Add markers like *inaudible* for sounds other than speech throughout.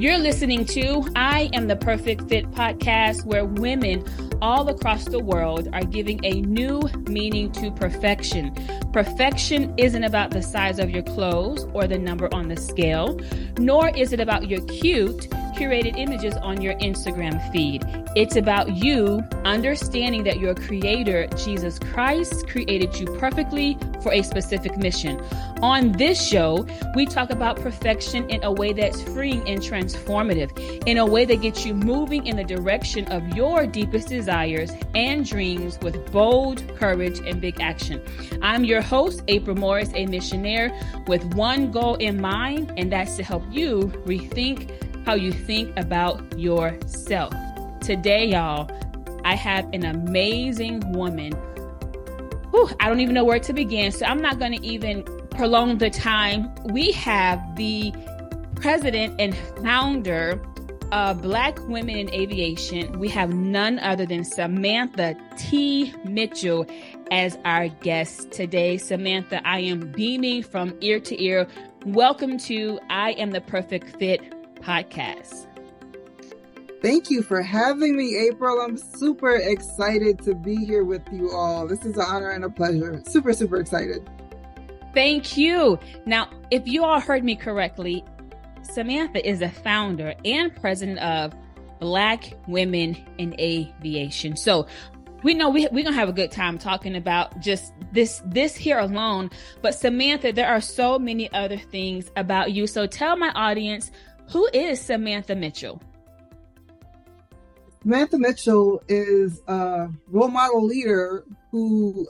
You're listening to I Am the Perfect Fit podcast, where women all across the world are giving a new meaning to perfection. Perfection isn't about the size of your clothes or the number on the scale, nor is it about your cute, curated images on your Instagram feed. It's about you understanding that your creator, Jesus Christ, created you perfectly for a specific mission. On this show, we talk about perfection in a way that's freeing and transformative, in a way that gets you moving in the direction of your deepest desires and dreams with bold courage and big action. I'm your host, April Morris, a missionaire with one goal in mind, and that's to help you rethink how you think about yourself. Today, y'all, I have an amazing woman. Whew, I don't even know where to begin, so I'm not going to even prolong the time. We have the president and founder of Black Women in Aviation. We have none other than Samantha T. Mitchell as our guest today. Samantha, I am beaming from ear to ear. Welcome to I Am the Perfect Fit podcast. Thank you for having me, April. I'm super excited to be here with you all. This is an honor and a pleasure. Super, super excited. Thank you. Now, if you all heard me correctly, Samantha is the founder and president of Black Women in Aviation. So we know we, we're gonna have a good time talking about just this this here alone but samantha there are so many other things about you so tell my audience who is samantha mitchell Samantha Mitchell is a role model leader who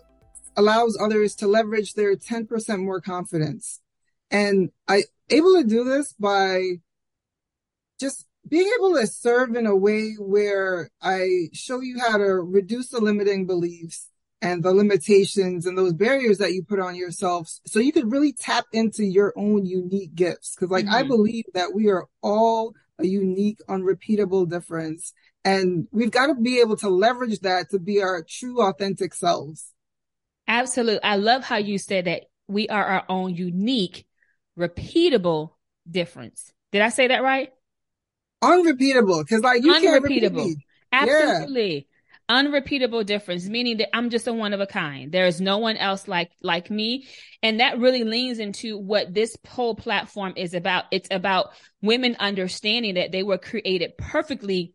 allows others to leverage their 10% more confidence. And I able to do this by just being able to serve in a way where I show you how to reduce the limiting beliefs and the limitations and those barriers that you put on yourself so you could really tap into your own unique gifts. Cause like mm-hmm. I believe that we are all a unique, unrepeatable difference. And we've got to be able to leverage that to be our true, authentic selves. Absolutely. I love how you said that we are our own unique, repeatable difference. Did I say that right? Unrepeatable. Cause like you unrepeatable. can't Absolutely. Yeah unrepeatable difference meaning that i'm just a one of a kind there is no one else like like me and that really leans into what this whole platform is about it's about women understanding that they were created perfectly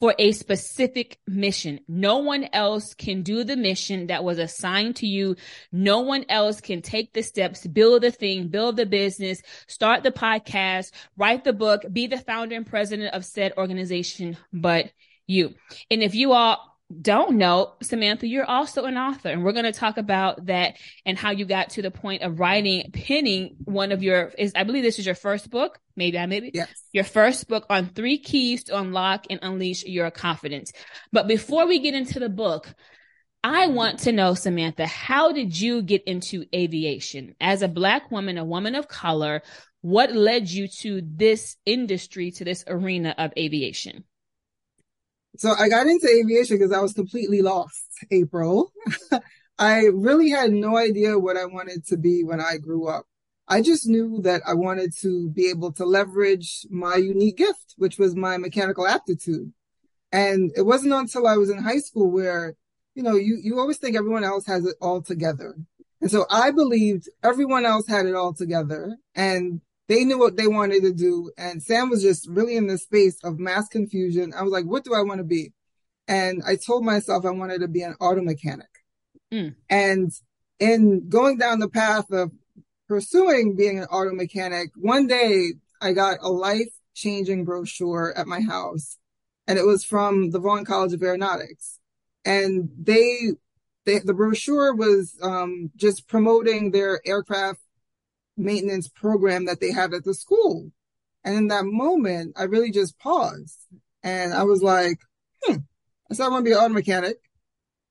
for a specific mission. No one else can do the mission that was assigned to you. No one else can take the steps, build the thing, build the business, start the podcast, write the book, be the founder and president of said organization, but you. And if you all don't know, Samantha, you're also an author, and we're going to talk about that and how you got to the point of writing, penning one of your is I believe this is your first book, maybe I maybe yes. your first book on three keys to unlock and unleash your confidence. But before we get into the book, I want to know, Samantha, how did you get into aviation as a black woman, a woman of color? What led you to this industry, to this arena of aviation? So I got into aviation because I was completely lost, April. *laughs* I really had no idea what I wanted to be when I grew up. I just knew that I wanted to be able to leverage my unique gift, which was my mechanical aptitude. And it wasn't until I was in high school where, you know, you, you always think everyone else has it all together. And so I believed everyone else had it all together. And they knew what they wanted to do. And Sam was just really in the space of mass confusion. I was like, what do I want to be? And I told myself I wanted to be an auto mechanic. Mm. And in going down the path of pursuing being an auto mechanic, one day I got a life changing brochure at my house. And it was from the Vaughn College of Aeronautics. And they, they the brochure was um, just promoting their aircraft maintenance program that they have at the school. And in that moment, I really just paused and I was like, hmm, I said, I want to be an auto mechanic.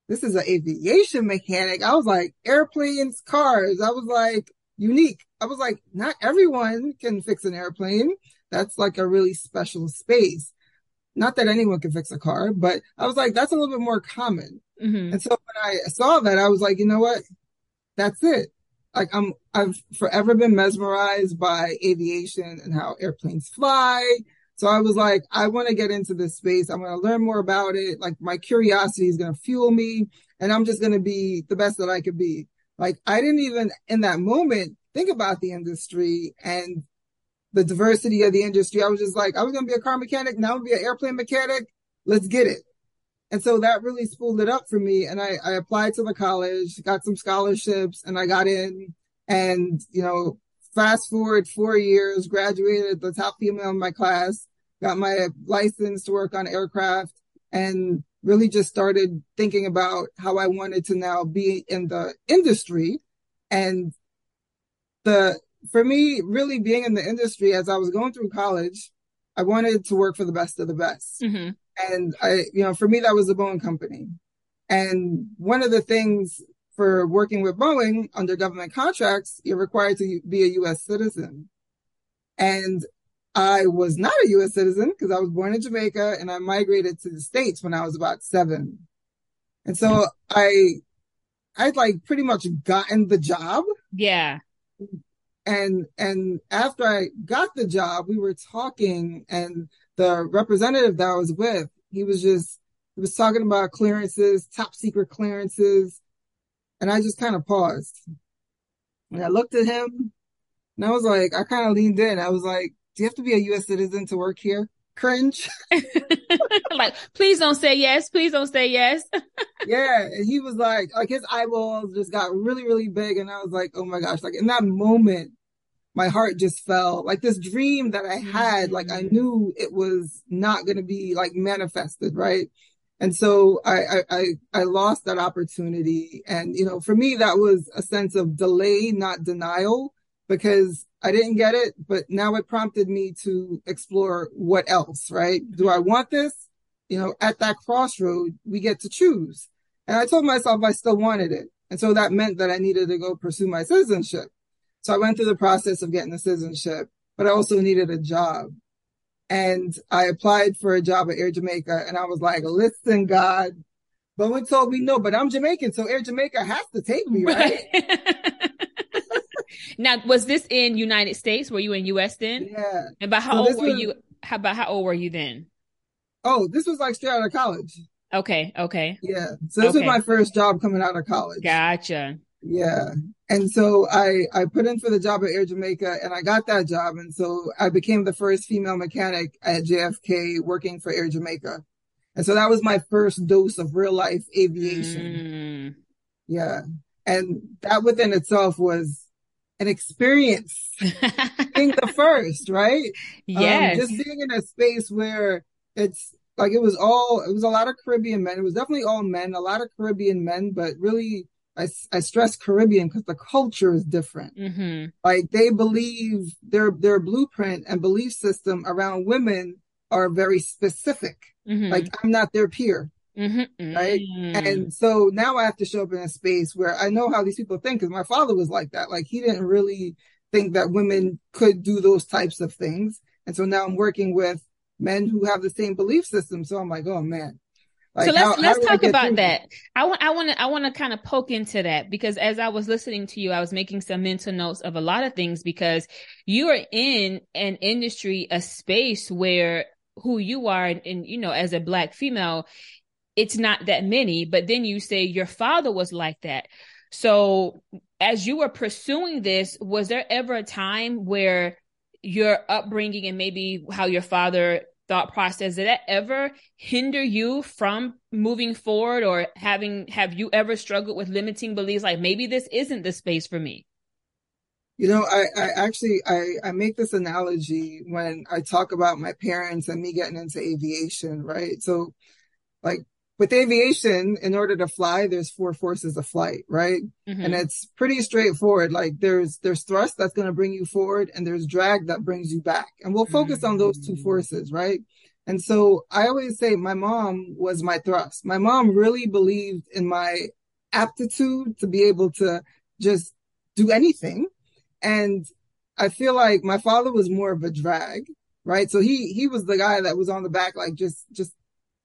This is an aviation mechanic. I was like, airplanes, cars. I was like, unique. I was like, not everyone can fix an airplane. That's like a really special space. Not that anyone can fix a car, but I was like, that's a little bit more common. Mm-hmm. And so when I saw that, I was like, you know what? That's it like I'm I've forever been mesmerized by aviation and how airplanes fly. So I was like, I want to get into this space. I'm going to learn more about it. Like my curiosity is going to fuel me and I'm just going to be the best that I could be. Like I didn't even in that moment think about the industry and the diversity of the industry. I was just like, I was going to be a car mechanic. Now I'm going to be an airplane mechanic. Let's get it. And so that really spooled it up for me. And I, I applied to the college, got some scholarships and I got in and, you know, fast forward four years, graduated the top female in my class, got my license to work on aircraft and really just started thinking about how I wanted to now be in the industry. And the, for me, really being in the industry as I was going through college, I wanted to work for the best of the best. Mm-hmm. And I, you know, for me, that was the Boeing company. And one of the things for working with Boeing under government contracts, you're required to be a U.S. citizen. And I was not a U.S. citizen because I was born in Jamaica and I migrated to the States when I was about seven. And so I, I'd like pretty much gotten the job. Yeah. And, and after I got the job, we were talking and the representative that I was with, he was just, he was talking about clearances, top secret clearances. And I just kind of paused and I looked at him and I was like, I kind of leaned in. I was like, do you have to be a U.S. citizen to work here? Cringe. *laughs* *laughs* like, please don't say yes. Please don't say yes. *laughs* yeah. And he was like, like his eyeballs just got really, really big. And I was like, oh my gosh, like in that moment, my heart just fell like this dream that I had, like I mm-hmm. knew it was not going to be like manifested. Right. And so I, I, I lost that opportunity. And, you know, for me, that was a sense of delay, not denial, because I didn't get it, but now it prompted me to explore what else, right? Do I want this? You know, at that crossroad, we get to choose. And I told myself I still wanted it. And so that meant that I needed to go pursue my citizenship. So I went through the process of getting the citizenship, but I also needed a job. And I applied for a job at Air Jamaica and I was like, listen, God, Boeing told me no, but I'm Jamaican. So Air Jamaica has to take me, right? *laughs* now, was this in United States? Were you in US then? Yeah. And about how so old were was... you? How about how old were you then? Oh, this was like straight out of college. Okay. Okay. Yeah. So this okay. was my first job coming out of college. Gotcha. Yeah. And so I, I put in for the job at Air Jamaica and I got that job. And so I became the first female mechanic at JFK working for Air Jamaica. And so that was my first dose of real life aviation. Mm. Yeah. And that within itself was an experience *laughs* being the first, right? Yes. Um, just being in a space where it's like it was all, it was a lot of Caribbean men. It was definitely all men, a lot of Caribbean men, but really I, I stress Caribbean because the culture is different. Mm-hmm. Like they believe their their blueprint and belief system around women are very specific. Mm-hmm. Like I'm not their peer. Mm-hmm. Right. And so now I have to show up in a space where I know how these people think because my father was like that. Like he didn't really think that women could do those types of things. And so now I'm working with men who have the same belief system. So I'm like, oh man, like so let's how, let's how talk about that. I want I want to I want to kind of poke into that because as I was listening to you, I was making some mental notes of a lot of things because you are in an industry, a space where who you are, and, and you know, as a black female, it's not that many. But then you say your father was like that. So as you were pursuing this, was there ever a time where your upbringing and maybe how your father thought process did that ever hinder you from moving forward or having have you ever struggled with limiting beliefs like maybe this isn't the space for me you know i, I actually I, I make this analogy when i talk about my parents and me getting into aviation right? So like with aviation, in order to fly, there's four forces of flight, right? Mm-hmm. And it's pretty straightforward. Like there's, there's thrust that's going to bring you forward and there's drag that brings you back. And we'll focus mm-hmm. on those two mm. forces, right? And so I always say my mom was my thrust. My mom really believed in my aptitude to be able to just do anything. And I feel like my father was more of a drag, right? So he, he was the guy that was on the back, like just, just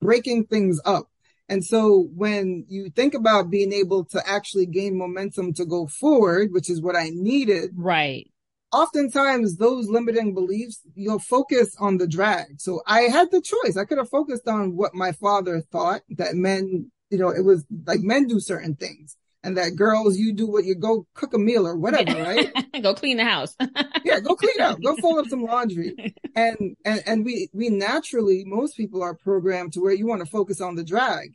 breaking things up. And so when you think about being able to actually gain momentum to go forward, which is what I needed. Right. oftentimes those limiting beliefs, you'll focus on the drag. So I had the choice. I could have focused on what my father thought that men, you know, it was like men do certain things and that girls, you do what you go cook a meal or whatever, *laughs* right? go clean the house. *laughs* yeah, go clean up, go fold up some laundry. And, and, and we, we naturally, most people are programmed to where you want to focus on the drag.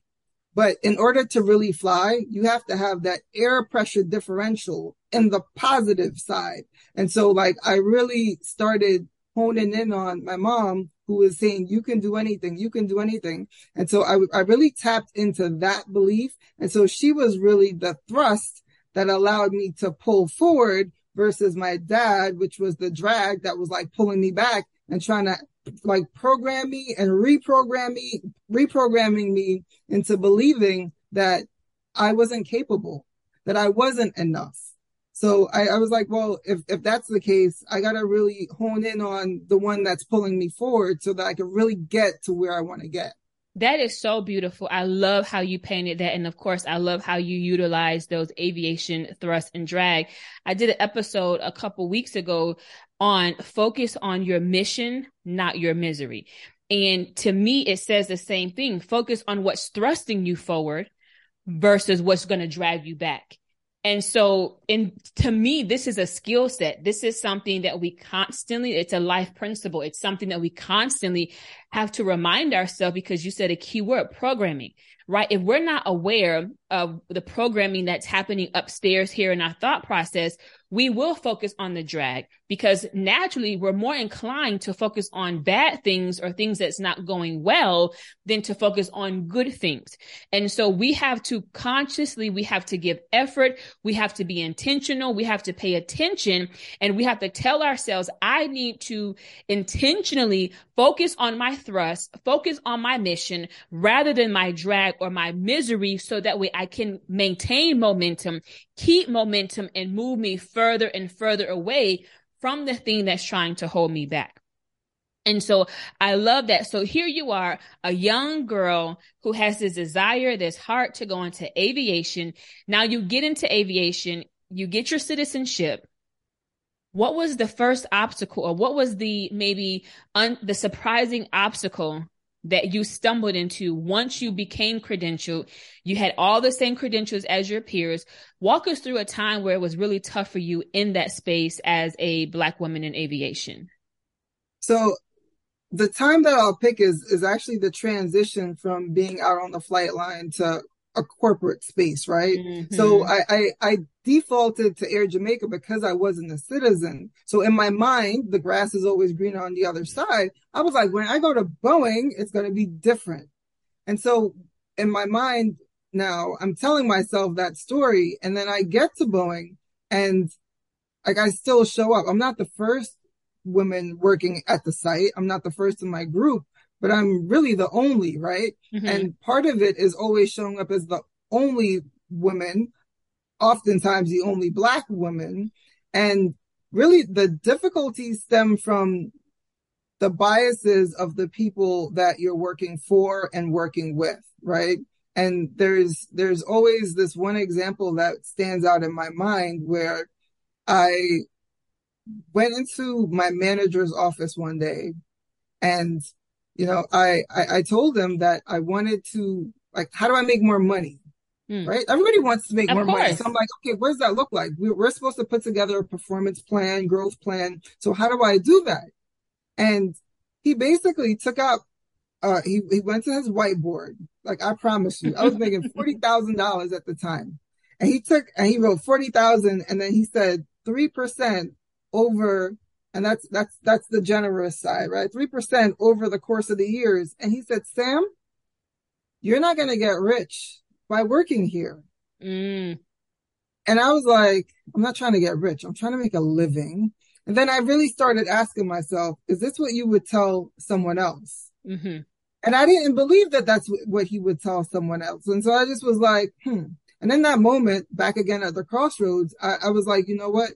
But in order to really fly, you have to have that air pressure differential in the positive side. And so like I really started honing in on my mom who was saying, you can do anything, you can do anything. And so I, I really tapped into that belief. And so she was really the thrust that allowed me to pull forward versus my dad, which was the drag that was like pulling me back and trying to like program me and reprogram me, reprogramming me into believing that I wasn't capable, that I wasn't enough. So I, I, was like, well, if, if that's the case, I got to really hone in on the one that's pulling me forward so that I can really get to where I want to get. That is so beautiful. I love how you painted that. And of course, I love how you utilize those aviation thrust and drag. I did an episode a couple weeks ago on focus on your mission, not your misery. And to me, it says the same thing. Focus on what's thrusting you forward versus what's going to drag you back. And so, in to me, this is a skill set. This is something that we constantly, it's a life principle. It's something that we constantly have to remind ourselves because you said a key word, programming, right? If we're not aware of the programming that's happening upstairs here in our thought process, we will focus on the drag because naturally we're more inclined to focus on bad things or things that's not going well than to focus on good things. And so we have to consciously, we have to give effort. We have to be intentional. We have to pay attention and we have to tell ourselves, I need to intentionally focus on my thrust, focus on my mission rather than my drag or my misery so that way I can maintain momentum, keep momentum and move me further and further away from the thing that's trying to hold me back. And so I love that. So here you are, a young girl who has this desire, this heart to go into aviation. Now you get into aviation, you get your citizenship. What was the first obstacle or what was the maybe un- the surprising obstacle that you stumbled into once you became credentialed. You had all the same credentials as your peers. Walk us through a time where it was really tough for you in that space as a black woman in aviation. So the time that I'll pick is is actually the transition from being out on the flight line to a corporate space, right? Mm-hmm. So I, I, I defaulted to Air Jamaica because I wasn't a citizen. So in my mind, the grass is always greener on the other side. I was like, when I go to Boeing, it's going to be different. And so in my mind now, I'm telling myself that story. And then I get to Boeing and like I still show up. I'm not the first woman working at the site. I'm not the first in my group, but I'm really the only, right? Mm-hmm. And part of it is always showing up as the only woman, oftentimes the only black woman. And really the difficulties stem from the biases of the people that you're working for and working with, right? And there's, there's always this one example that stands out in my mind where I went into my manager's office one day and you know, I, I, I told them that I wanted to, like, how do I make more money? Mm. Right? Everybody wants to make of more course. money. So I'm like, okay, what does that look like? We're, we're supposed to put together a performance plan, growth plan. So how do I do that? And he basically took out, uh, he, he went to his whiteboard. Like I promise you, I was making *laughs* $40,000 at the time. And he took, and he wrote 40,000 and then he said 3% over and that's, that's, that's the generous side, right? 3% over the course of the years. And he said, Sam, you're not going to get rich by working here. Mm. And I was like, I'm not trying to get rich. I'm trying to make a living. And then I really started asking myself, is this what you would tell someone else? Mm-hmm. And I didn't believe that that's what he would tell someone else. And so I just was like, hmm. And in that moment, back again at the crossroads, I, I was like, you know what?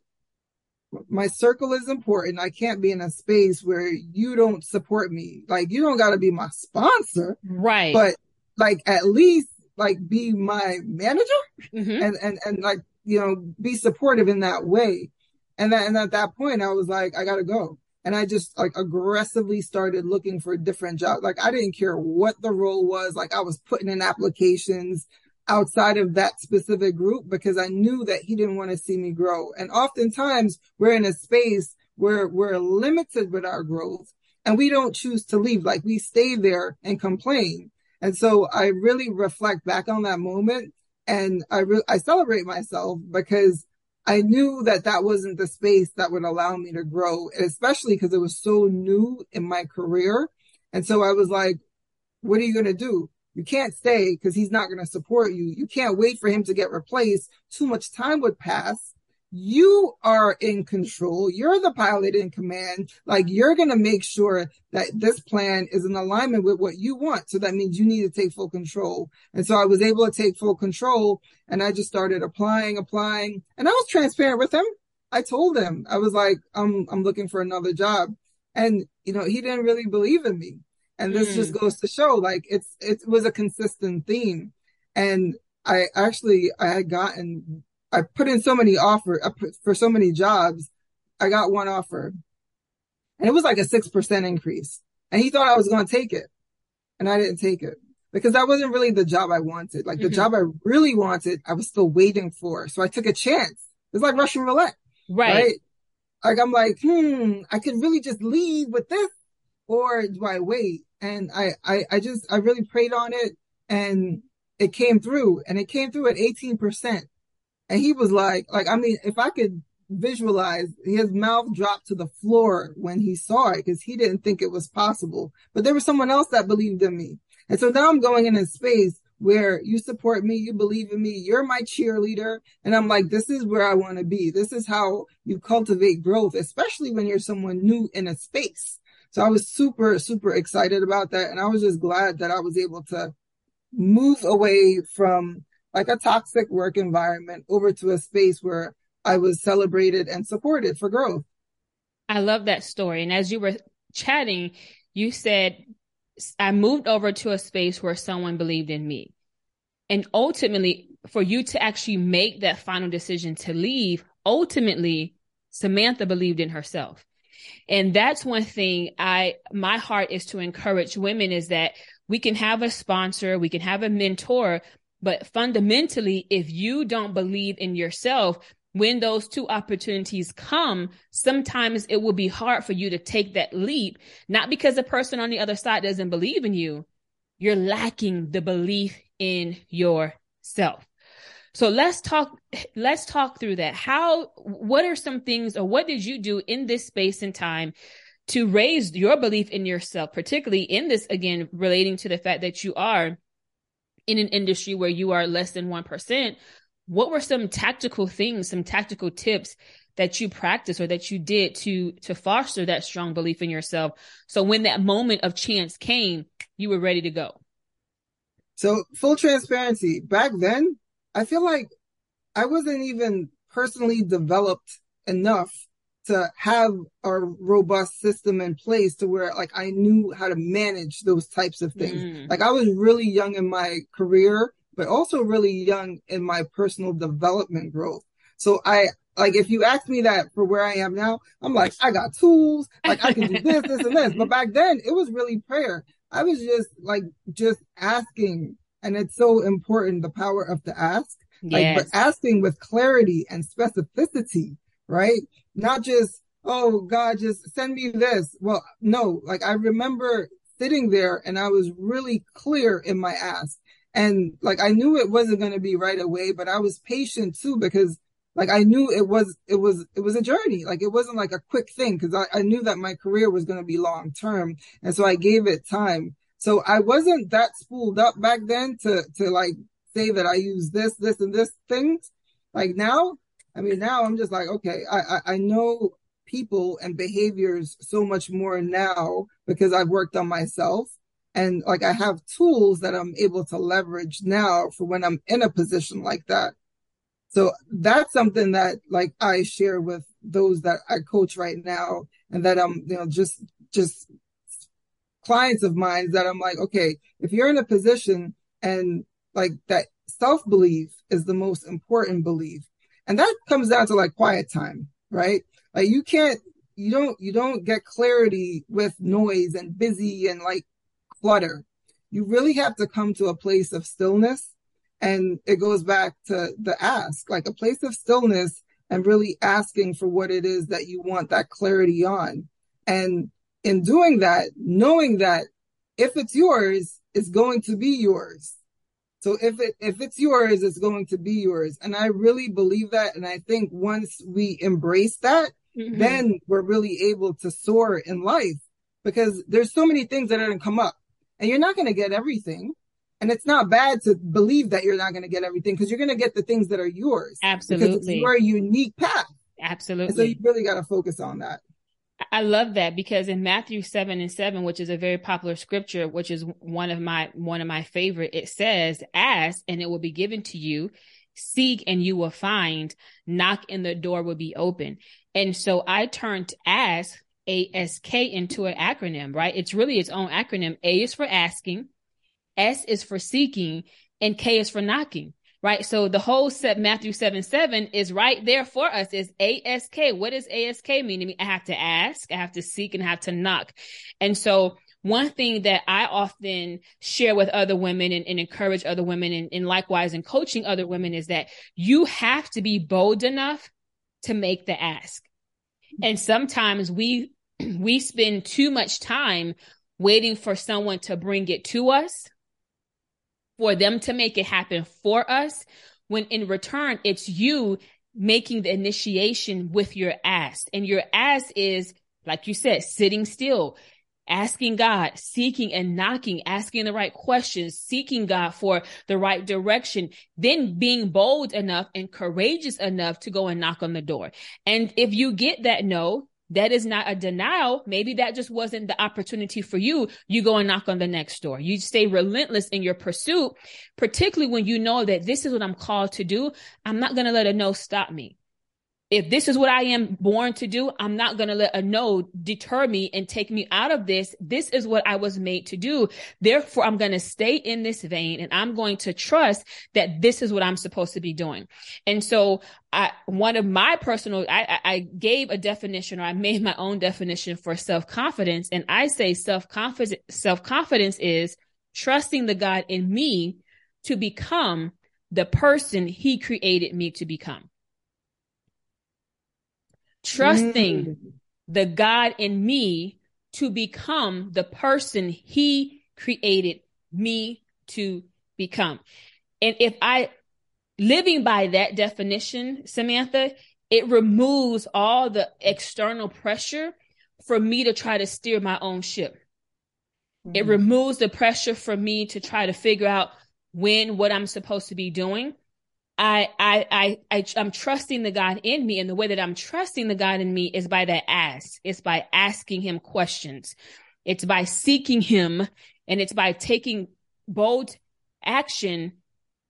My circle is important. I can't be in a space where you don't support me. Like you don't got to be my sponsor, right? But like at least like be my manager mm-hmm. and and and like you know be supportive in that way. And then, and at that point, I was like, I gotta go. And I just like aggressively started looking for different jobs. Like I didn't care what the role was. Like I was putting in applications outside of that specific group because I knew that he didn't want to see me grow. And oftentimes we're in a space where we're limited with our growth and we don't choose to leave. Like we stay there and complain. And so I really reflect back on that moment and I re- I celebrate myself because I knew that that wasn't the space that would allow me to grow, especially because it was so new in my career. And so I was like, what are you going to do? You can't stay because he's not going to support you. You can't wait for him to get replaced. Too much time would pass. You are in control. You're the pilot in command. Like you're going to make sure that this plan is in alignment with what you want. So that means you need to take full control. And so I was able to take full control and I just started applying, applying and I was transparent with him. I told him, I was like, I'm, I'm looking for another job. And, you know, he didn't really believe in me. And this mm. just goes to show like it's, it was a consistent theme. And I actually, I had gotten, I put in so many offers for so many jobs. I got one offer and it was like a 6% increase and he thought I was going to take it and I didn't take it because that wasn't really the job I wanted. Like the mm-hmm. job I really wanted, I was still waiting for. So I took a chance. It's like Russian roulette. Right. right? Like I'm like, hmm, I could really just leave with this or do I wait? And I, I, I just, I really prayed on it and it came through and it came through at 18%. And he was like, like, I mean, if I could visualize his mouth dropped to the floor when he saw it because he didn't think it was possible, but there was someone else that believed in me. And so now I'm going in a space where you support me, you believe in me, you're my cheerleader. And I'm like, this is where I want to be. This is how you cultivate growth, especially when you're someone new in a space. So I was super, super excited about that. And I was just glad that I was able to move away from like a toxic work environment over to a space where I was celebrated and supported for growth. I love that story. And as you were chatting, you said, I moved over to a space where someone believed in me. And ultimately, for you to actually make that final decision to leave, ultimately, Samantha believed in herself. And that's one thing I, my heart is to encourage women is that we can have a sponsor, we can have a mentor, but fundamentally, if you don't believe in yourself, when those two opportunities come, sometimes it will be hard for you to take that leap, not because the person on the other side doesn't believe in you. You're lacking the belief in yourself. So let's talk, let's talk through that. How, what are some things or what did you do in this space and time to raise your belief in yourself, particularly in this, again, relating to the fact that you are in an industry where you are less than 1%. What were some tactical things, some tactical tips that you practiced or that you did to, to foster that strong belief in yourself? So when that moment of chance came, you were ready to go. So full transparency, back then, I feel like I wasn't even personally developed enough to have a robust system in place to where like I knew how to manage those types of things. Mm. Like I was really young in my career, but also really young in my personal development growth. So I, like if you ask me that for where I am now, I'm like, I got tools, like I can do this, this and this. But back then it was really prayer. I was just like, just asking and it's so important, the power of the ask. Like, but asking with clarity and specificity, right? Not just, oh God, just send me this. Well, no, like I remember sitting there and I was really clear in my ask. And like I knew it wasn't going to be right away, but I was patient too because like I knew it was, it was, it was a journey. Like it wasn't like a quick thing because I, I knew that my career was going to be long term. And so I gave it time. So I wasn't that spooled up back then to, to like say that I use this, this and this things. Like now, I mean, now I'm just like, okay, I, I, I know people and behaviors so much more now because I've worked on myself. And like I have tools that I'm able to leverage now for when I'm in a position like that. So that's something that like I share with those that I coach right now and that I'm, you know, just, just clients of mine that I'm like, okay, if you're in a position and like that self belief is the most important belief. And that comes down to like quiet time, right? Like you can't, you don't, you don't get clarity with noise and busy and like clutter. You really have to come to a place of stillness. And it goes back to the ask, like a place of stillness and really asking for what it is that you want that clarity on. And in doing that, knowing that if it's yours, it's going to be yours. So if it if it's yours, it's going to be yours. And I really believe that. And I think once we embrace that, mm-hmm. then we're really able to soar in life because there's so many things that are going to come up and you're not going to get everything. And it's not bad to believe that you're not going to get everything because you're going to get the things that are yours. Absolutely. Because it's your unique path. Absolutely. And so you really got to focus on that. I love that because in Matthew 7 and 7, which is a very popular scripture, which is one of my one of my favorite, it says, ask and it will be given to you, seek and you will find, knock and the door will be open. And so I turned ask ASK into an acronym, right? It's really its own acronym. A is for asking, S is for seeking, and K is for knocking right? So the whole set Matthew 7 7 is right there for us. Is ASK. What does ASK mean? I mean, I have to ask, I have to seek, and I have to knock. And so one thing that I often share with other women and, and encourage other women and, and likewise in coaching other women is that you have to be bold enough to make the ask. And sometimes we *clears throat* we spend too much time waiting for someone to bring it to us for them to make it happen for us when in return it's you making the initiation with your ask and your ask is like you said sitting still asking God, seeking and knocking, asking the right questions, seeking God for the right direction, then being bold enough and courageous enough to go and knock on the door. And if you get that no, that is not a denial. Maybe that just wasn't the opportunity for you. You go and knock on the next door. You stay relentless in your pursuit, particularly when you know that this is what I'm called to do. I'm not going to let a no stop me if this is what I am born to do, I'm not going to let a no deter me and take me out of this. This is what I was made to do. Therefore, I'm going to stay in this vein and I'm going to trust that this is what I'm supposed to be doing. And so I, one of my personal, I, I gave a definition or I made my own definition for self confidence. And I say self confidence, self confidence is trusting the God in me to become the person he created me to become trusting mm. the God in me to become the person he created me to become. And if I living by that definition, Samantha, it removes all the external pressure for me to try to steer my own ship. Mm-hmm. It removes the pressure for me to try to figure out when what I'm supposed to be doing. I, I, I, I, I'm trusting the God in me. And the way that I'm trusting the God in me is by that ask. It's by asking him questions. It's by seeking him and it's by taking bold action,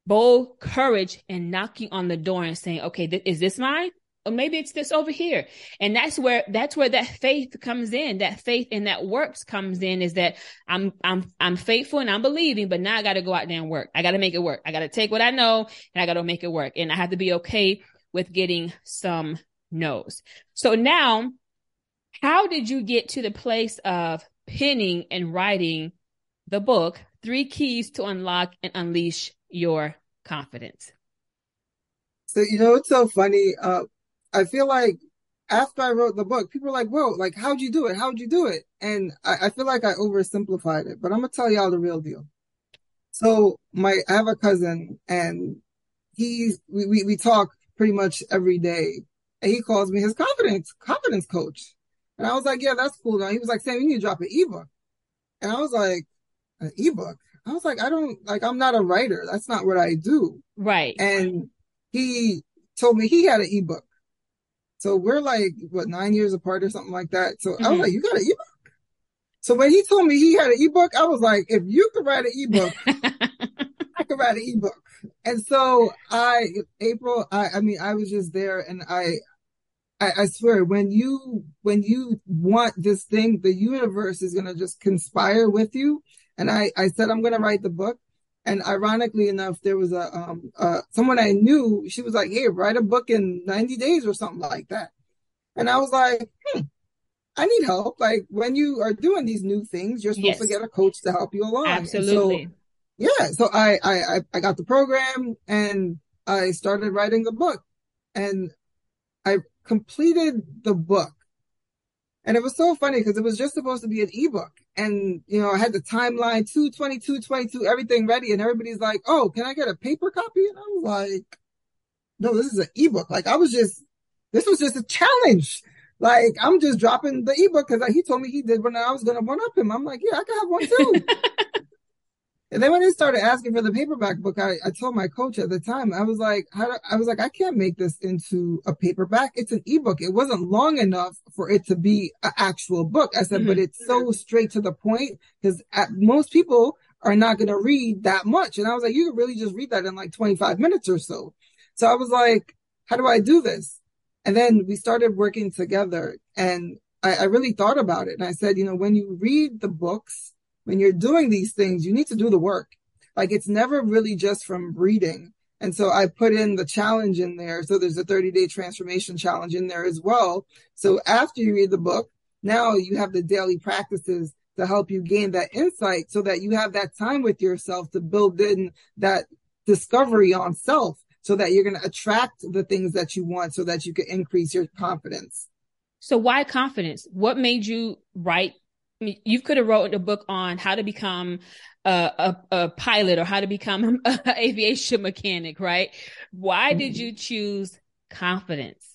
bold courage and knocking on the door and saying, okay, th- is this mine? Or maybe it's this over here. And that's where that's where that faith comes in. That faith and that works comes in is that i'm i'm i'm faithful and i'm believing but now i got to go out there and work. I got to make it work. I got to take what i know and i got to make it work. And i have to be okay with getting some no's. So now how did you get to the place of penning and writing the book three keys to unlock and unleash your confidence? So you know it's so funny uh I feel like after I wrote the book, people were like, whoa, like, how'd you do it? How'd you do it? And I, I feel like I oversimplified it, but I'm going to tell y'all the real deal. So my, I have a cousin and he's, we, we, we talk pretty much every day and he calls me his confidence, confidence coach. And I was like, yeah, that's cool. Now he was like, Sam, you need to drop an ebook. And I was like, an ebook? I was like, I don't, like, I'm not a writer. That's not what I do. Right. And he told me he had an ebook. So we're like, what, nine years apart or something like that. So mm-hmm. I was mm-hmm. like, you got an ebook? So when he told me he had an ebook, I was like, if you could write an ebook, *laughs* I could write an ebook. And so I, April, I, I mean, I was just there and I, I, I swear when you, when you want this thing, the universe is going to just conspire with you. And I, I said, I'm going to write the book. And ironically enough, there was a um uh someone I knew. She was like, "Hey, write a book in 90 days or something like that." And I was like, hmm, I need help. Like when you are doing these new things, you're supposed yes. to get a coach to help you along. Absolutely. So, yeah. So I, I, I got the program and I started writing the book and I completed the book. And it was so funny because it was just supposed to be an ebook. And, you know, I had the timeline 222, 22, everything ready. And everybody's like, Oh, can I get a paper copy? And I was like, no, this is an ebook. Like I was just, this was just a challenge. Like I'm just dropping the ebook because he told me he did when I was to one up him. I'm like, yeah, I can have one too. *laughs* And then when they started asking for the paperback book, I, I told my coach at the time, I was like, do, I was like, I can't make this into a paperback. It's an ebook. It wasn't long enough for it to be an actual book. I said, mm-hmm. but it's so straight to the point because most people are not going to read that much. And I was like, you could really just read that in like 25 minutes or so. So I was like, how do I do this? And then we started working together and I, I really thought about it. And I said, you know, when you read the books, when you're doing these things, you need to do the work. Like it's never really just from reading. And so I put in the challenge in there. So there's a 30 day transformation challenge in there as well. So after you read the book, now you have the daily practices to help you gain that insight so that you have that time with yourself to build in that discovery on self so that you're going to attract the things that you want so that you can increase your confidence. So why confidence? What made you write you could have wrote a book on how to become a, a, a pilot or how to become *laughs* an aviation mechanic, right? Why mm-hmm. did you choose confidence?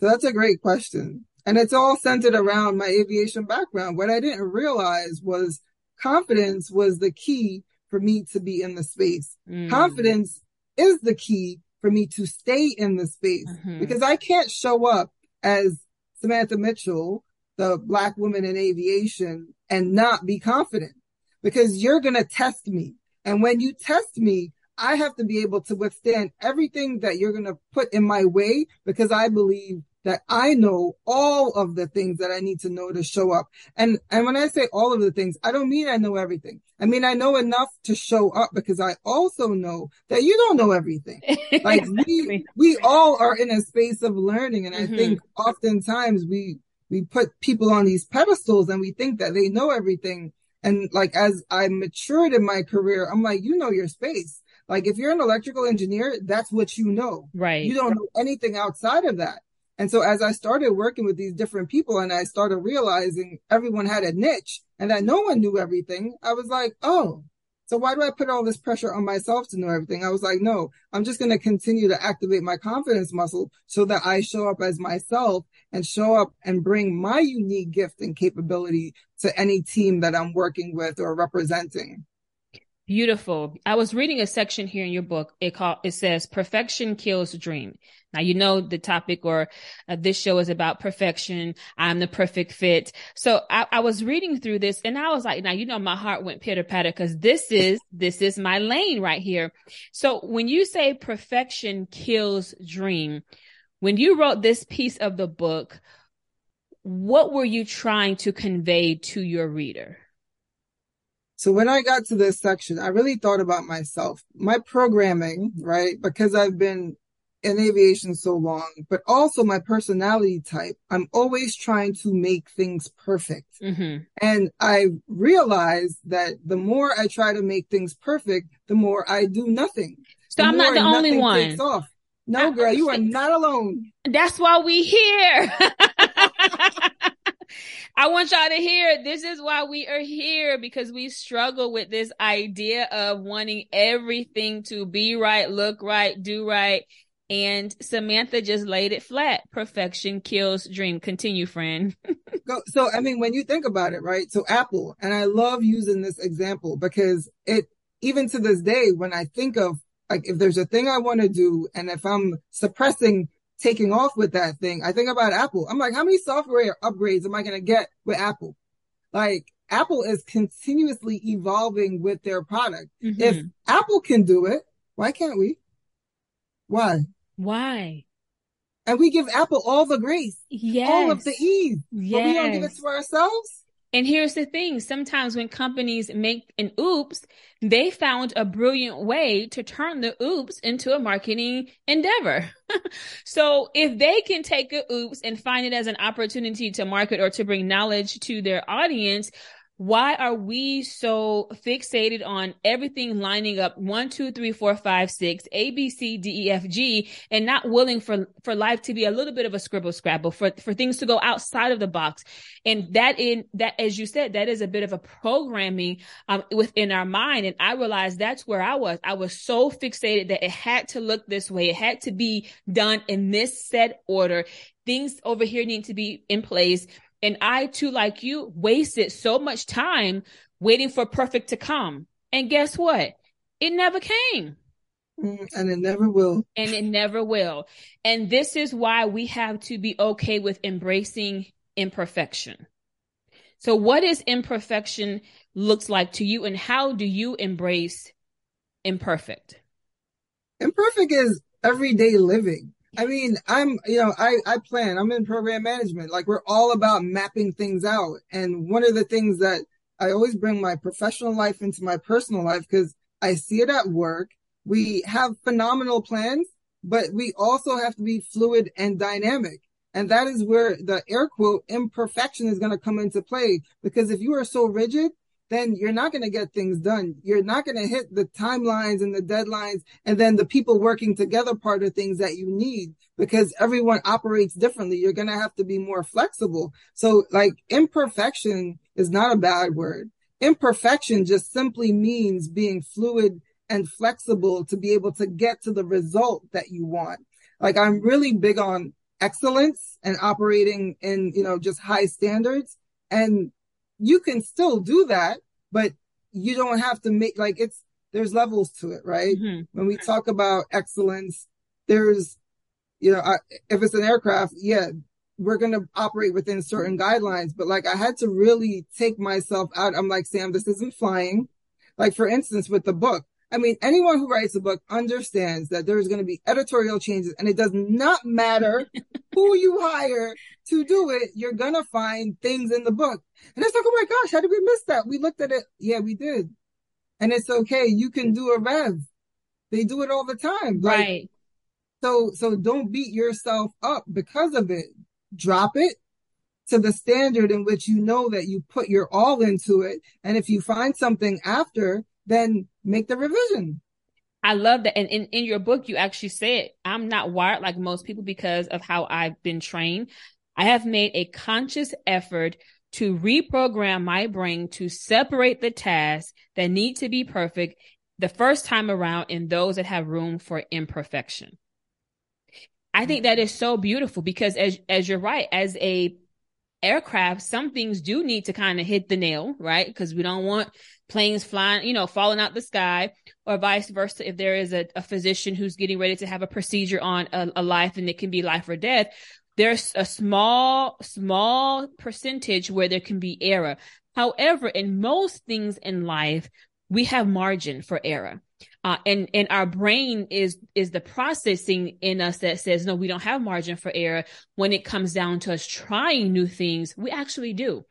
So that's a great question. And it's all centered around my aviation background. What I didn't realize was confidence was the key for me to be in the space. Mm. Confidence is the key for me to stay in the space mm-hmm. because I can't show up as Samantha Mitchell the black woman in aviation and not be confident because you're going to test me. And when you test me, I have to be able to withstand everything that you're going to put in my way because I believe that I know all of the things that I need to know to show up. And, and when I say all of the things, I don't mean I know everything. I mean, I know enough to show up because I also know that you don't know everything. *laughs* Like we, we all are in a space of learning. And mm-hmm. I think oftentimes we, we put people on these pedestals and we think that they know everything. And like, as I matured in my career, I'm like, you know your space. Like, if you're an electrical engineer, that's what you know. Right. You don't know anything outside of that. And so as I started working with these different people and I started realizing everyone had a niche and that no one knew everything, I was like, oh, so why do I put all this pressure on myself to know everything? I was like, no, I'm just going to continue to activate my confidence muscle so that I show up as myself and show up and bring my unique gift and capability to any team that I'm working with or representing. Beautiful. I was reading a section here in your book. It called, it says perfection kills dream. Now, you know, the topic or uh, this show is about perfection. I'm the perfect fit. So I, I, was reading through this and I was like, now, you know, my heart went pitter patter because this is, this is my lane right here. So when you say perfection kills dream, when you wrote this piece of the book, what were you trying to convey to your reader? So when I got to this section, I really thought about myself, my programming, right? Because I've been in aviation so long, but also my personality type. I'm always trying to make things perfect. Mm-hmm. And I realized that the more I try to make things perfect, the more I do nothing. So the I'm not the only one. No, girl, you are not alone. That's why we here. *laughs* I want y'all to hear this is why we are here because we struggle with this idea of wanting everything to be right, look right, do right. And Samantha just laid it flat. Perfection kills dream. Continue, friend. *laughs* so, I mean, when you think about it, right? So Apple, and I love using this example because it, even to this day, when I think of like, if there's a thing I want to do and if I'm suppressing taking off with that thing. I think about Apple. I'm like, how many software upgrades am I going to get with Apple? Like Apple is continuously evolving with their product. Mm-hmm. If Apple can do it, why can't we? Why? Why? And we give Apple all the grace, yes. all of the ease, yes. but we don't give it to ourselves. And here's the thing sometimes when companies make an oops, they found a brilliant way to turn the oops into a marketing endeavor. *laughs* so if they can take a oops and find it as an opportunity to market or to bring knowledge to their audience, why are we so fixated on everything lining up one, two, three, four, five, six, A, B, C, D, E, F, G, and not willing for, for life to be a little bit of a scribble scrabble, for, for things to go outside of the box. And that in, that, as you said, that is a bit of a programming, um, within our mind. And I realized that's where I was. I was so fixated that it had to look this way. It had to be done in this set order. Things over here need to be in place and I too, like you, wasted so much time waiting for perfect to come. And guess what? It never came. Mm, and it never will. And it never will. And this is why we have to be okay with embracing imperfection. So what is imperfection looks like to you and how do you embrace imperfect? Imperfect is everyday living. I mean, I'm, you know, I, I plan, I'm in program management. Like we're all about mapping things out. And one of the things that I always bring my professional life into my personal life because I see it at work. We have phenomenal plans, but we also have to be fluid and dynamic. And that is where the air quote imperfection is going to come into play. Because if you are so rigid, then you're not going to get things done. You're not going to hit the timelines and the deadlines and then the people working together part of things that you need because everyone operates differently. You're going to have to be more flexible. So like imperfection is not a bad word. Imperfection just simply means being fluid and flexible to be able to get to the result that you want. Like I'm really big on excellence and operating in, you know, just high standards. And you can still do that, but you don't have to make like it's there's levels to it, right? Mm-hmm. When we talk about excellence, there's you know, I, if it's an aircraft, yeah, we're going to operate within certain guidelines, but like I had to really take myself out. I'm like, Sam, this isn't flying. Like for instance, with the book, I mean, anyone who writes a book understands that there's going to be editorial changes and it does not matter who you hire to do it. You're going to find things in the book. And it's like, oh my gosh, how did we miss that? We looked at it. Yeah, we did. And it's okay. You can do a rev. They do it all the time. Like, right. So, so don't beat yourself up because of it. Drop it to the standard in which you know that you put your all into it. And if you find something after, then make the revision. I love that. And in, in your book, you actually said, I'm not wired like most people because of how I've been trained. I have made a conscious effort to reprogram my brain to separate the tasks that need to be perfect the first time around and those that have room for imperfection. I think that is so beautiful because as as you're right, as a aircraft, some things do need to kind of hit the nail, right? Because we don't want planes flying, you know, falling out the sky, or vice versa. If there is a, a physician who's getting ready to have a procedure on a, a life and it can be life or death, there's a small, small percentage where there can be error. However, in most things in life, we have margin for error. Uh, and and our brain is is the processing in us that says no we don't have margin for error when it comes down to us trying new things we actually do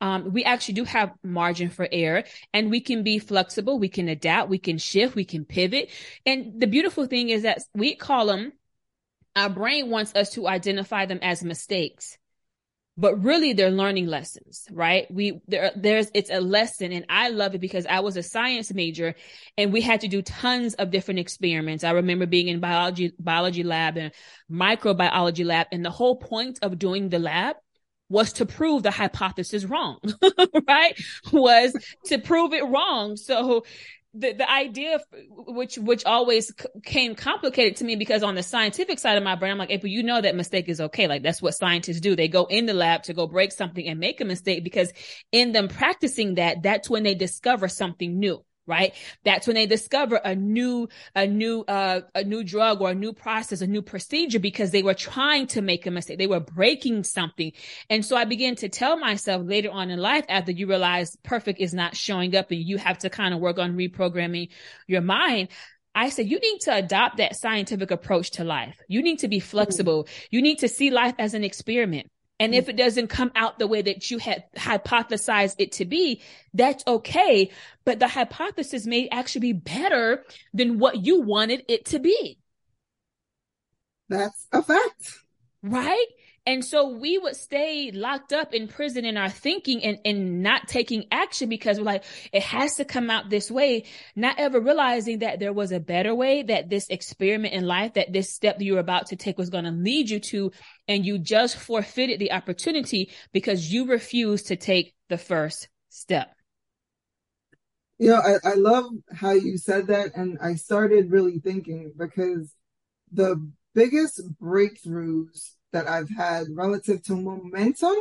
um, we actually do have margin for error and we can be flexible we can adapt we can shift we can pivot and the beautiful thing is that we call them our brain wants us to identify them as mistakes but really they're learning lessons, right? We there there's it's a lesson and I love it because I was a science major and we had to do tons of different experiments. I remember being in biology biology lab and microbiology lab and the whole point of doing the lab was to prove the hypothesis wrong, *laughs* right? Was to prove it wrong. So the, the idea of, which which always c- came complicated to me because on the scientific side of my brain I'm like April you know that mistake is okay like that's what scientists do they go in the lab to go break something and make a mistake because in them practicing that that's when they discover something new right? That's when they discover a new, a new, uh, a new drug or a new process, a new procedure because they were trying to make a mistake. They were breaking something. And so I began to tell myself later on in life after you realize perfect is not showing up and you have to kind of work on reprogramming your mind. I said, you need to adopt that scientific approach to life. You need to be flexible. You need to see life as an experiment And if it doesn't come out the way that you had hypothesized it to be, that's okay. But the hypothesis may actually be better than what you wanted it to be. That's a fact. Right? And so we would stay locked up in prison in our thinking and, and not taking action because we're like, it has to come out this way, not ever realizing that there was a better way, that this experiment in life, that this step that you were about to take was going to lead you to, and you just forfeited the opportunity because you refused to take the first step. You know, I, I love how you said that. And I started really thinking because the biggest breakthroughs that I've had relative to momentum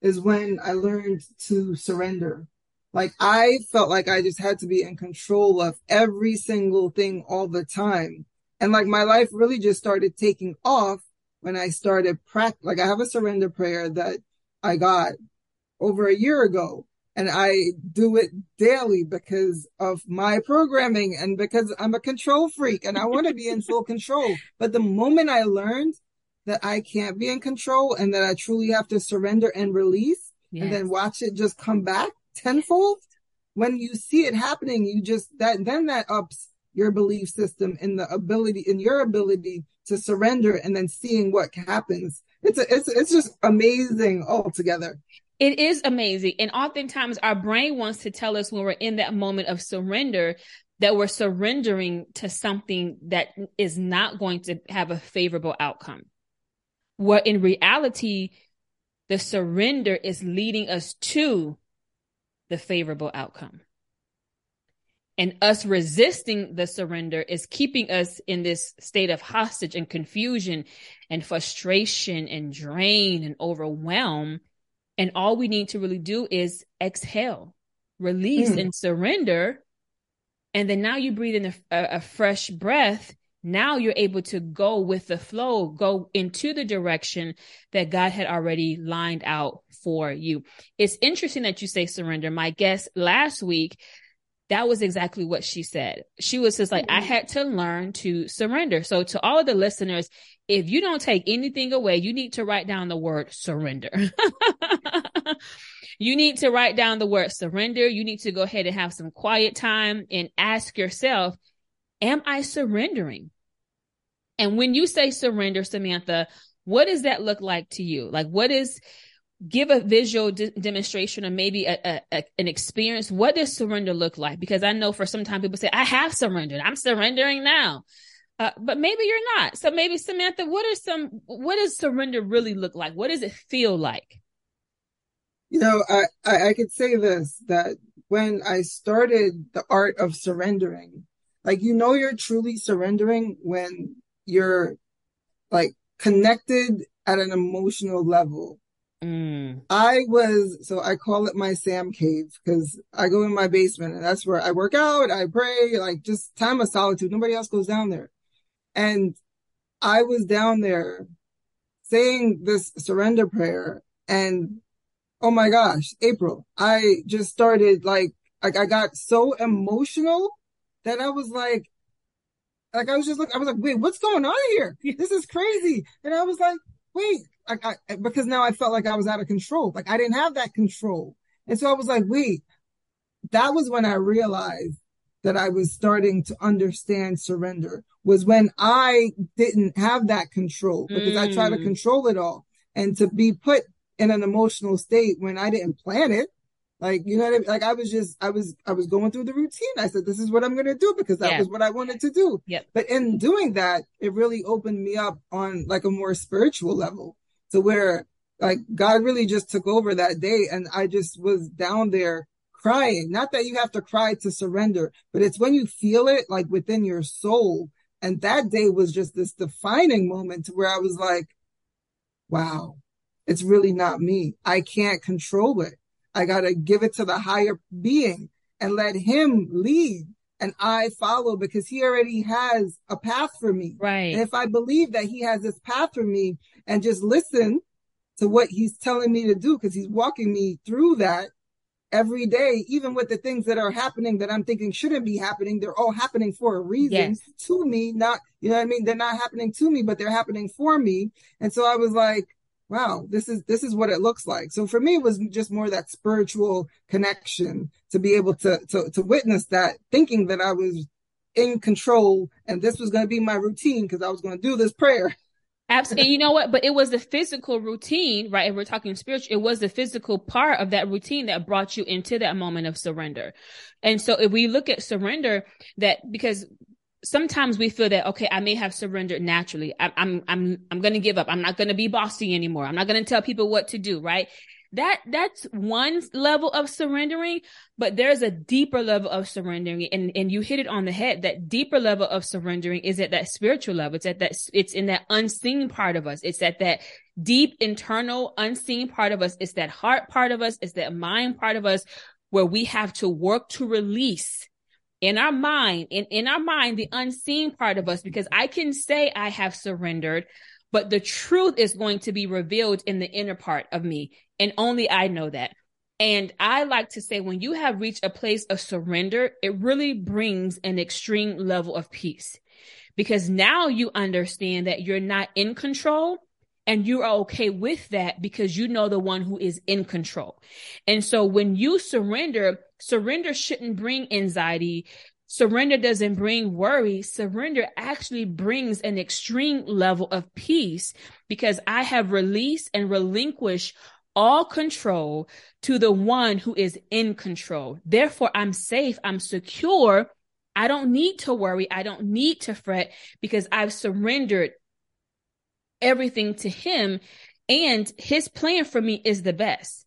is when I learned to surrender. Like I felt like I just had to be in control of every single thing all the time. And like my life really just started taking off when I started practice. Like I have a surrender prayer that I got over a year ago and I do it daily because of my programming and because I'm a control freak and I want to be in full *laughs* control. But the moment I learned that I can't be in control and that I truly have to surrender and release yes. and then watch it just come back tenfold. When you see it happening, you just that then that ups your belief system in the ability in your ability to surrender and then seeing what happens. It's a, it's it's just amazing altogether. It is amazing. And oftentimes our brain wants to tell us when we're in that moment of surrender that we're surrendering to something that is not going to have a favorable outcome. What in reality, the surrender is leading us to the favorable outcome. And us resisting the surrender is keeping us in this state of hostage and confusion and frustration and drain and overwhelm. And all we need to really do is exhale, release, mm. and surrender. And then now you breathe in a, a, a fresh breath now you're able to go with the flow, go into the direction that God had already lined out for you. It's interesting that you say surrender. My guest last week, that was exactly what she said. She was just like, I mm-hmm. had to learn to surrender. So to all of the listeners, if you don't take anything away, you need to write down the word surrender. *laughs* you need to write down the word surrender. You need to go ahead and have some quiet time and ask yourself, am I surrendering? And when you say surrender, Samantha, what does that look like to you? Like, what is, give a visual de- demonstration or maybe a, a, a, an experience. What does surrender look like? Because I know for some time people say, I have surrendered. I'm surrendering now. Uh, but maybe you're not. So maybe Samantha, what are some, what does surrender really look like? What does it feel like? You know, I, I, I could say this, that when I started the art of surrendering, like, you know, you're truly surrendering when you're like connected at an emotional level. Mm. I was, so I call it my Sam cave because I go in my basement and that's where I work out, I pray, like just time of solitude. Nobody else goes down there. And I was down there saying this surrender prayer and oh my gosh, April, I just started like, like I got so emotional that I was like, like I was just like, I was like, wait, what's going on here? *laughs* This is crazy. And I was like, wait, like I, because now I felt like I was out of control. Like I didn't have that control. And so I was like, wait, that was when I realized that I was starting to understand surrender was when I didn't have that control because mm. I tried to mm. control it all and to be put in an emotional state when I didn't plan it like, you know what I mean? Like I was just, I was, I was going through the routine. I said, this is what I'm going to do because that yeah. was what I wanted to do. Yep. But in doing that, it really opened me up on like a more spiritual level to where like God really just took over that day. And I just was down there crying. Not that you have to cry to surrender, but it's when you feel it like within your soul. And that day was just this defining moment to where I was like, wow, it's really not me. I can't control it. I got to give it to the higher being and let him lead and I follow because he already has a path for me. Right. And if I believe that he has this path for me and just listen to what he's telling me to do, because he's walking me through that every day, even with the things that are happening that I'm thinking shouldn't be happening, they're all happening for a reason yes. to me, not, you know what I mean? They're not happening to me, but they're happening for me. And so I was like, wow, this is this is what it looks like. So for me, it was just more that spiritual connection to be able to to to witness that, thinking that I was in control and this was going to be my routine because I was going to do this prayer. *laughs* Absolutely. you know what? But it was the physical routine, right? If we're talking spiritual, it was the physical part of that routine that brought you into that moment of surrender. And so if we look at surrender, that because sometimes we feel that okay i may have surrendered naturally. I, i'm i'm i'm going to give up. I'm not going to be bossy anymore. I'm not going to tell people what to do right? That that's one level of surrendering but there's a deeper level of surrendering. And and you hit it on the head. That deeper level of surrendering is at that spiritual level. It's at that it's in that unseen part of us. It's at that deep internal unseen part of us. It's that heart part of us. It's that mind part of us where we have to work to release in our mind, in, in our mind, the unseen part of us, because I can say I have surrendered, but the truth is going to be revealed in the inner part of me. And only I know that. And I like to say, when you have reached a place of surrender, it really brings an extreme level of peace because now you understand that you're not in control and you are okay with that because you know the one who is in control. And so when you surrender, surrender shouldn't bring anxiety. Surrender doesn't bring worry. Surrender actually brings an extreme level of peace because I have released and relinquished all control to the one who is in control. Therefore, I'm safe. I'm secure. I don't need to worry. I don't need to fret because I've surrendered everything to him and his plan for me is the best.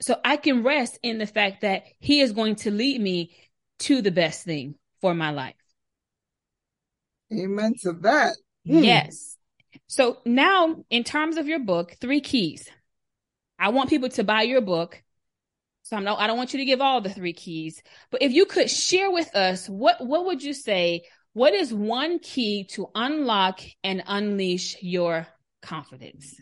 So I can rest in the fact that he is going to lead me to the best thing for my life. Amen to that. Hmm. Yes. So now in terms of your book, three keys. I want people to buy your book. So I'm not, I don't want you to give all the three keys, but if you could share with us, what, what would you say what is one key to unlock and unleash your confidence?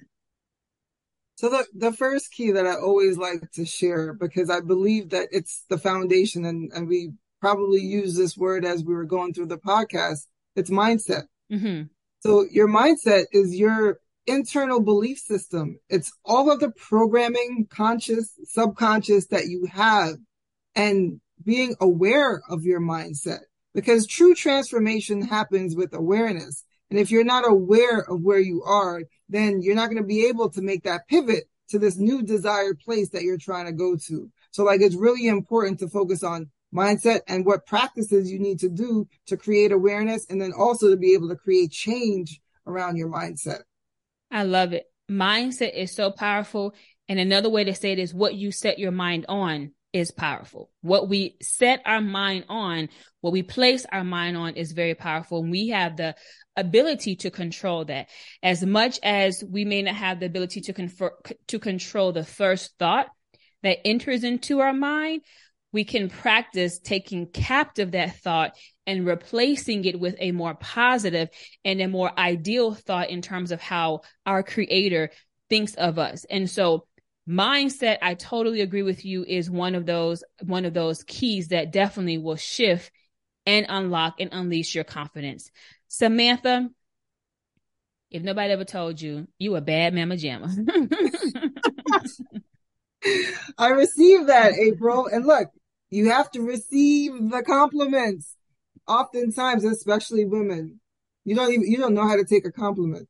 So the, the first key that I always like to share because I believe that it's the foundation and, and we probably use this word as we were going through the podcast. It's mindset. Mm-hmm. So your mindset is your internal belief system. It's all of the programming, conscious, subconscious that you have and being aware of your mindset because true transformation happens with awareness. And if you're not aware of where you are, then you're not going to be able to make that pivot to this new desired place that you're trying to go to. So like it's really important to focus on mindset and what practices you need to do to create awareness and then also to be able to create change around your mindset. I love it. Mindset is so powerful. And another way to say it is what you set your mind on is powerful. What we set our mind on, what we place our mind on is very powerful. And we have the ability to control that. As much as we may not have the ability to confer, to control the first thought that enters into our mind, we can practice taking captive that thought and replacing it with a more positive and a more ideal thought in terms of how our creator thinks of us. And so mindset i totally agree with you is one of those one of those keys that definitely will shift and unlock and unleash your confidence. Samantha if nobody ever told you you a bad mama jamma. *laughs* I received that april. And look you have to receive the compliments oftentimes especially women. You don't even you don't know how to take a compliment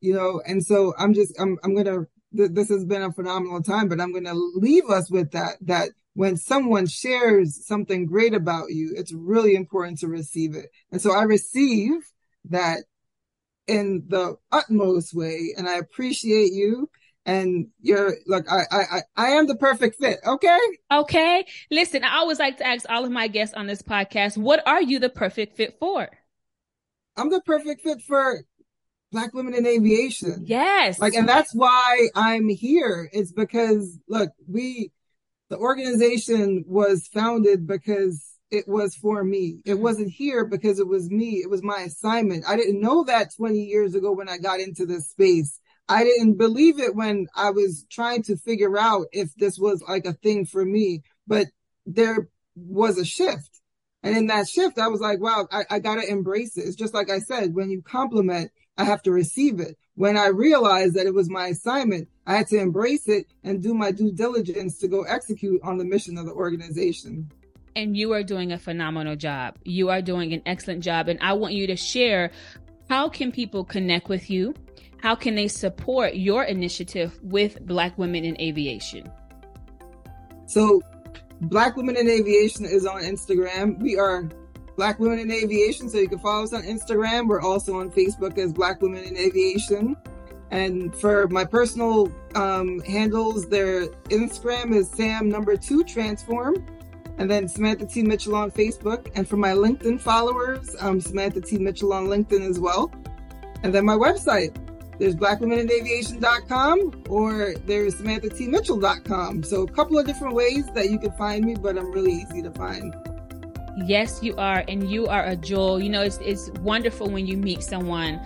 you know? And so i'm just i'm i'm gonna th- this has been a phenomenal time, but I'm going to leave us with that, that when someone shares something great about you, it's really important to receive it. And so I receive that in the utmost way. And I appreciate you. And you're like, I, I, I am the perfect fit. Okay. Okay. Listen, I always like to ask all of my guests on this podcast, what are you the perfect fit for? I'm the perfect fit for black women in aviation. Yes. Like, and that's why I'm here. It's because look, we, the organization was founded because it was for me. It mm-hmm. wasn't here because it was me. It was my assignment. I didn't know that 20 years ago when I got into this space. I didn't believe it when I was trying to figure out if this was like a thing for me, but there was a shift. And in that shift, I was like, wow, I, I got to embrace it. It's just like I said, when you compliment, I have to receive it. When I realized that it was my assignment, I had to embrace it and do my due diligence to go execute on the mission of the organization. And you are doing a phenomenal job. You are doing an excellent job. And I want you to share how can people connect with you? How can they support your initiative with Black Women in Aviation? So, Black Women in Aviation is on Instagram. We are Black Women in Aviation, so you can follow us on Instagram. We're also on Facebook as Black Women in Aviation. And for my personal um, handles, their Instagram is Sam number two transform, and then Samantha T Mitchell on Facebook. And for my LinkedIn followers, um, Samantha T Mitchell on LinkedIn as well. And then my website, there's blackwomeninAviation.com or there's SamanthaTMitchell.com. So a couple of different ways that you can find me, but I'm really easy to find. Yes, you are, and you are a jewel. You know, it's it's wonderful when you meet someone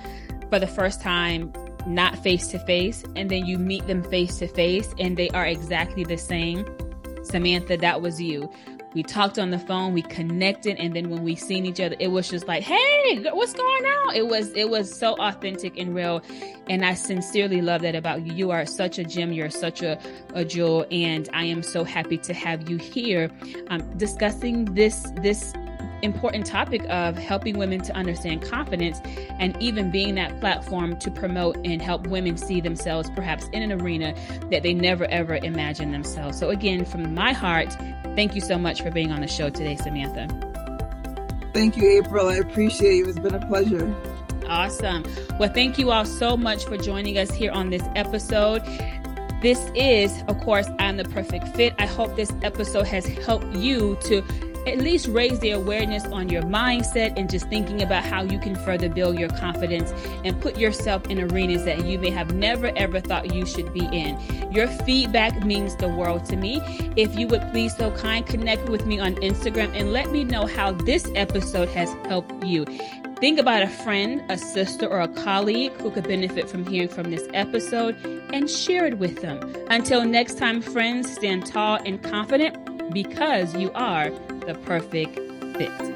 for the first time, not face to face, and then you meet them face to face, and they are exactly the same. Samantha, that was you we talked on the phone we connected and then when we seen each other it was just like hey what's going on? It was it was so authentic and real and i sincerely love that about you. You are such a gem you're such a, a jewel and i am so happy to have you here. Um, discussing this this important topic of helping women to understand confidence and even being that platform to promote and help women see themselves perhaps in an arena that they never ever imagined themselves. So, again, from my heart, thank you so much for being on the show today, Samantha. Thank you, April. I appreciate it. It's been a pleasure. Awesome. Well, thank you all so much for joining us here on this episode. This is, of course, I'm the perfect fit. I hope this episode has helped you to at least raise the awareness on your mindset and just thinking about how you can further build your confidence and put yourself in arenas that you may have never ever thought you should be in. Your feedback means the world to me. If you would please so kind connect with me on Instagram and let me know how this episode has helped you. Think about a friend, a sister, or a colleague who could benefit from hearing from this episode and share it with them. Until next time, friends, stand tall and confident because you are the perfect fit.